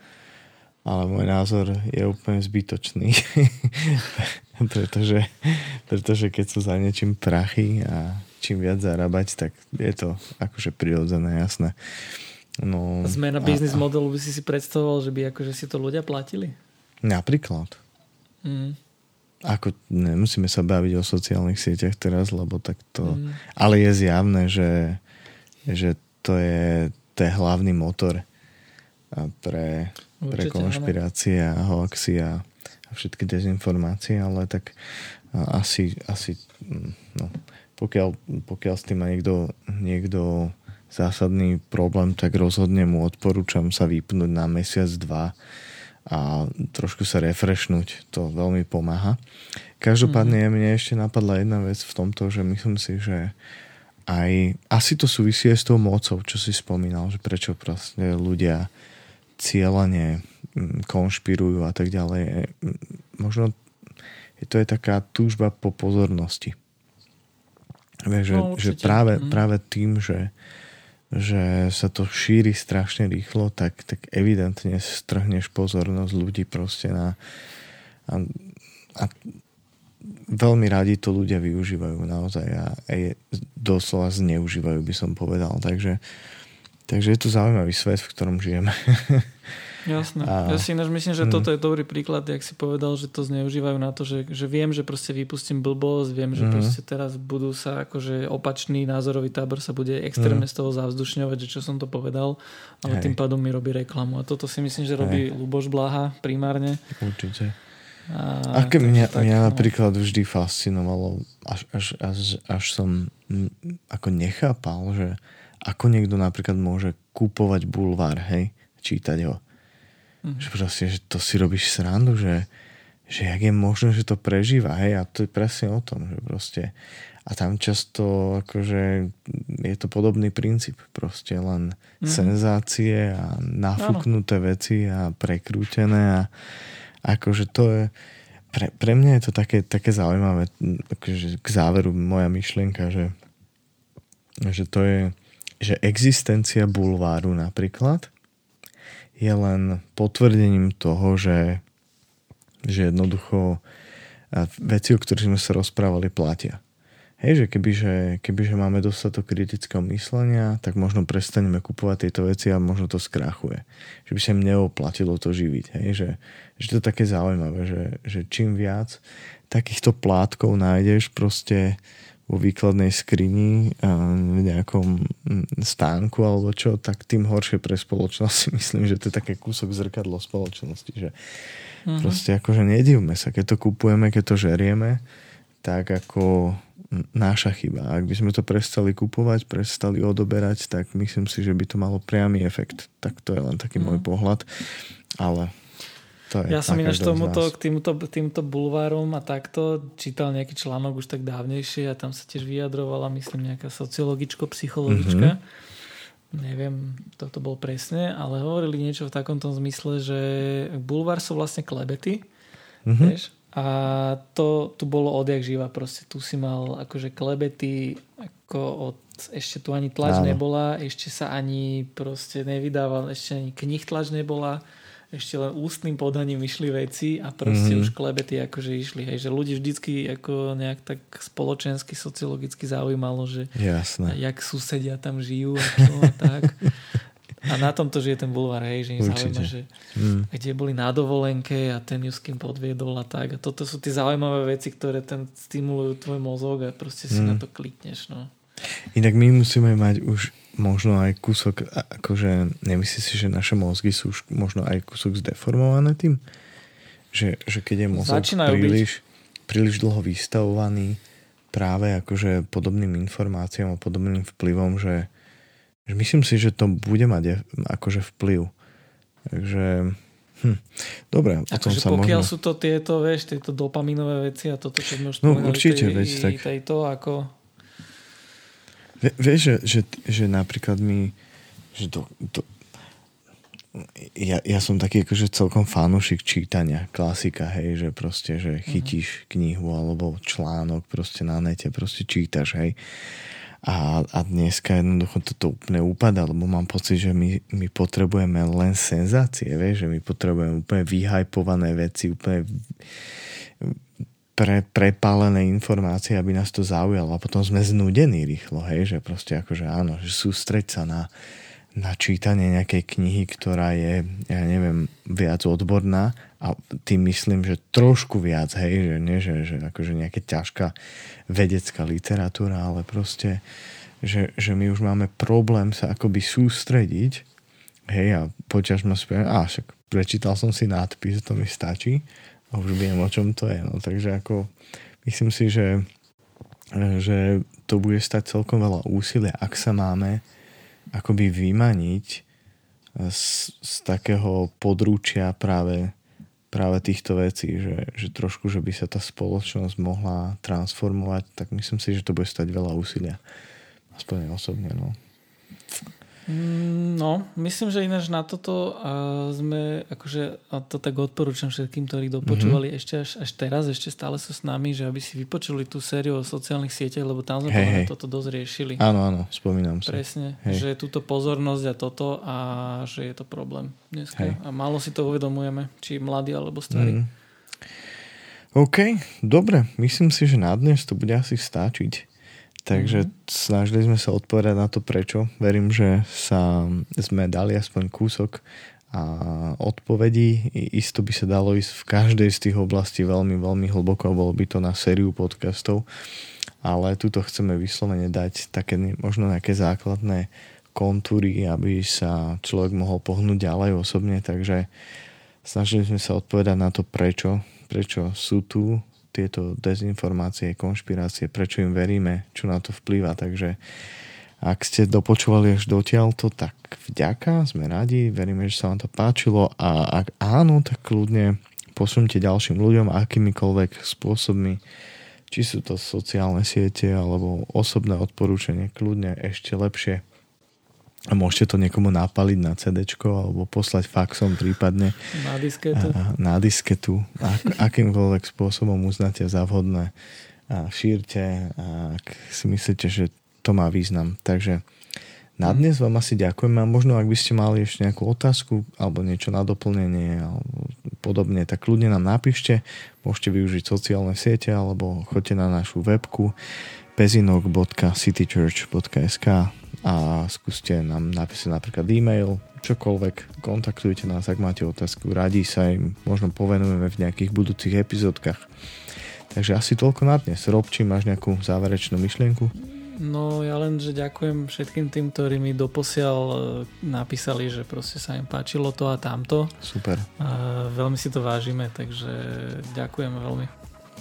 ale môj názor je úplne zbytočný. pretože, pretože keď sú za niečím prachy a čím viac zarábať, tak je to akože prirodzené, jasné. No, Zmena biznis modelu by si si predstavoval, že by akože si to ľudia platili? Napríklad. Mm. Ako nemusíme sa baviť o sociálnych sieťach teraz, lebo tak to... Mm. Ale je zjavné, že, že to je, to je hlavný motor pre, Určite, pre konšpirácie a hoaxy a, a všetky dezinformácie, ale tak asi, asi mm, no, pokiaľ, pokiaľ s tým má niekto, niekto zásadný problém, tak rozhodne mu odporúčam sa vypnúť na mesiac, dva a trošku sa refreshnúť. To veľmi pomáha. Každopádne mm-hmm. mne ešte napadla jedna vec v tomto, že myslím si, že aj asi to súvisí aj s tou mocou, čo si spomínal, že prečo proste ľudia cieľane mm, konšpirujú a tak ďalej. Možno je to je taká túžba po pozornosti. Vieš, že, no, že práve, mm. práve tým, že, že sa to šíri strašne rýchlo, tak, tak evidentne strhneš pozornosť ľudí proste na... A, a veľmi radi to ľudia využívajú naozaj a, a je, doslova zneužívajú, by som povedal. Takže, takže je to zaujímavý svet, v ktorom žijeme. Jasné. A... Ja si ináč myslím, že mm. toto je dobrý príklad, jak si povedal, že to zneužívajú na to, že, že viem, že proste vypustím blbosť, viem, že mm. proste teraz budú sa akože opačný názorový tábor sa bude extrémne mm. z toho zavzdušňovať, že čo som to povedal, ale Hej. tým pádom mi robí reklamu. A toto si myslím, že robí Hej. Luboš Blaha primárne. Určite. A, Aké mňa, tak, mňa no. napríklad vždy fascinovalo, až, až, až, až som ako nechápal, že ako niekto napríklad môže kúpovať bulvár, hej, čítať ho. Mm. Že proste, že to si robíš srandu, že, že jak je možné, že to prežíva, hej, a to je presne o tom, že proste a tam často akože je to podobný princíp, proste len mm. senzácie a nafúknuté veci a prekrútené a akože to je pre, pre mňa je to také, také zaujímavé akože k záveru moja myšlienka, že, že to je že existencia bulváru napríklad je len potvrdením toho, že, že jednoducho veci, o ktorých sme sa rozprávali, platia. Hej, že kebyže, kebyže máme dostatok kritického myslenia, tak možno prestaneme kupovať tieto veci a možno to skrachuje. Že by sa im neoplatilo to živiť. Hej, že, že to je také zaujímavé, že, že čím viac takýchto plátkov nájdeš proste vo výkladnej skrini a v nejakom stánku alebo čo, tak tým horšie pre spoločnosť myslím, že to je také kúsok zrkadlo spoločnosti, že mm-hmm. proste akože nedivme sa, keď to kupujeme, keď to žerieme, tak ako náša chyba. Ak by sme to prestali kupovať, prestali odoberať, tak myslím si, že by to malo priamy efekt. Tak to je len taký mm. môj pohľad. Ale to je ja som ináč tomuto, k týmto, týmto bulvárom a takto čítal nejaký článok už tak dávnejšie a tam sa tiež vyjadrovala, myslím, nejaká sociologičko-psychologička. Mm-hmm. Neviem, toto bol presne, ale hovorili niečo v takomto zmysle, že bulvár sú vlastne klebety, mm-hmm. vieš? A to tu bolo odjak živa, proste tu si mal akože klebety, ako od, ešte tu ani tlač Áno. nebola, ešte sa ani proste nevydával, ešte ani knih tlač nebola ešte len ústnym podaním išli veci a proste mm. už klebety akože išli. Hej, že ľudí vždycky ako nejak tak spoločensky, sociologicky zaujímalo, že Jasné. jak susedia tam žijú a čo a tak. A na tomto žije ten bulvár, hej, že im zaujíma, že mm. kde boli na dovolenke a ten ju s kým podviedol a tak. A toto sú tie zaujímavé veci, ktoré ten stimulujú tvoj mozog a proste si mm. na to klikneš. No. Inak my musíme mať už možno aj kúsok, akože nemyslíš si, že naše mozgy sú už možno aj kúsok zdeformované tým? Že, že keď je mozog príliš, príliš dlho vystavovaný práve akože podobným informáciám a podobným vplyvom, že, že myslím si, že to bude mať akože vplyv. Takže Hm. Dobre, potom akože sa pokiaľ možno... sú to tieto, vieš, tieto dopaminové veci a toto, čo sme už no, určite, tej, veď, tak... tejto, ako Vieš, že, že, že napríklad my že to, to, ja, ja som taký akože celkom fanúšik čítania, klasika, hej, že proste, že mhm. chytíš uh-huh. knihu alebo článok proste na nete, proste čítaš, hej. A, a dneska jednoducho toto úplne upada, lebo mám pocit, že my, my potrebujeme len senzácie, vieš, že my potrebujeme úplne vyhajpované veci, úplne pre, prepálené informácie, aby nás to zaujalo. A potom sme znudení rýchlo, hej, že proste akože áno, že sústreť sa na, na čítanie nejakej knihy, ktorá je, ja neviem, viac odborná a tým myslím, že trošku viac, hej, že nie, že, že akože nejaká ťažká vedecká literatúra, ale proste, že, že my už máme problém sa akoby sústrediť, hej, a počas ma spievam, a však prečítal som si nadpis, to mi stačí a už viem, o čom to je, no, takže ako myslím si, že, že to bude stať celkom veľa úsilia, ak sa máme akoby vymaniť z, z takého područia práve, práve týchto vecí, že, že trošku, že by sa tá spoločnosť mohla transformovať, tak myslím si, že to bude stať veľa úsilia. Aspoň osobne, no. Mm, no, myslím, že ináč na toto uh, sme, akože a to tak odporúčam všetkým, ktorí dopočúvali mm-hmm. ešte až, až teraz, ešte stále sú s nami, že aby si vypočuli tú sériu o sociálnych sieťach, lebo tam sme hey, hey. toto dosť riešili. Áno, áno, spomínam si. Presne, hey. že je túto pozornosť a toto a že je to problém dneska. Hey. A málo si to uvedomujeme, či mladí alebo starí. Mm. OK, dobre, myslím si, že na dnes to bude asi stačiť. Takže mm-hmm. snažili sme sa odpovedať na to prečo. Verím, že sa sme dali aspoň kúsok a odpovedí. Isto by sa dalo ísť v každej z tých oblastí veľmi, veľmi hlboko. Bolo by to na sériu podcastov. Ale tuto chceme vyslovene dať také možno nejaké základné kontúry, aby sa človek mohol pohnúť ďalej osobne. Takže snažili sme sa odpovedať na to prečo. Prečo sú tu tieto dezinformácie, konšpirácie, prečo im veríme, čo na to vplýva. Takže ak ste dopočúvali až dotiaľ to, tak vďaka, sme radi, veríme, že sa vám to páčilo a ak áno, tak kľudne posunte ďalším ľuďom akýmikoľvek spôsobmi, či sú to sociálne siete alebo osobné odporúčanie, kľudne ešte lepšie a môžete to niekomu napaliť na CD alebo poslať faxom prípadne. Na disketu, a, na disketu. Ak, akýmkoľvek spôsobom uznáte za vhodné. A šírte ak si myslíte, že to má význam. Takže na mhm. dnes vám asi ďakujem a možno ak by ste mali ešte nejakú otázku alebo niečo na doplnenie alebo podobne, tak kľudne nám napíšte. Môžete využiť sociálne siete alebo choďte na našu webku pezinok.citychurch.sk a skúste nám napísať napríklad e-mail, čokoľvek, kontaktujte nás, ak máte otázku, radi sa im možno povenujeme v nejakých budúcich epizódkach. Takže asi toľko na dnes. Rob, či máš nejakú záverečnú myšlienku? No ja len, že ďakujem všetkým tým, ktorí mi doposiaľ e, napísali, že proste sa im páčilo to a tamto. Super. A veľmi si to vážime, takže ďakujem veľmi.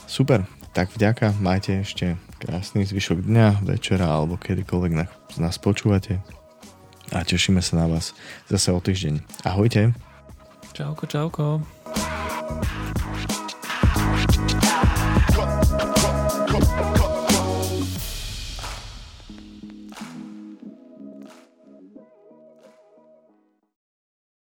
Super, tak vďaka, majte ešte krásny zvyšok dňa, večera alebo kedykoľvek na, nás počúvate a tešíme sa na vás zase o týždeň. Ahojte. Čauko, čauko.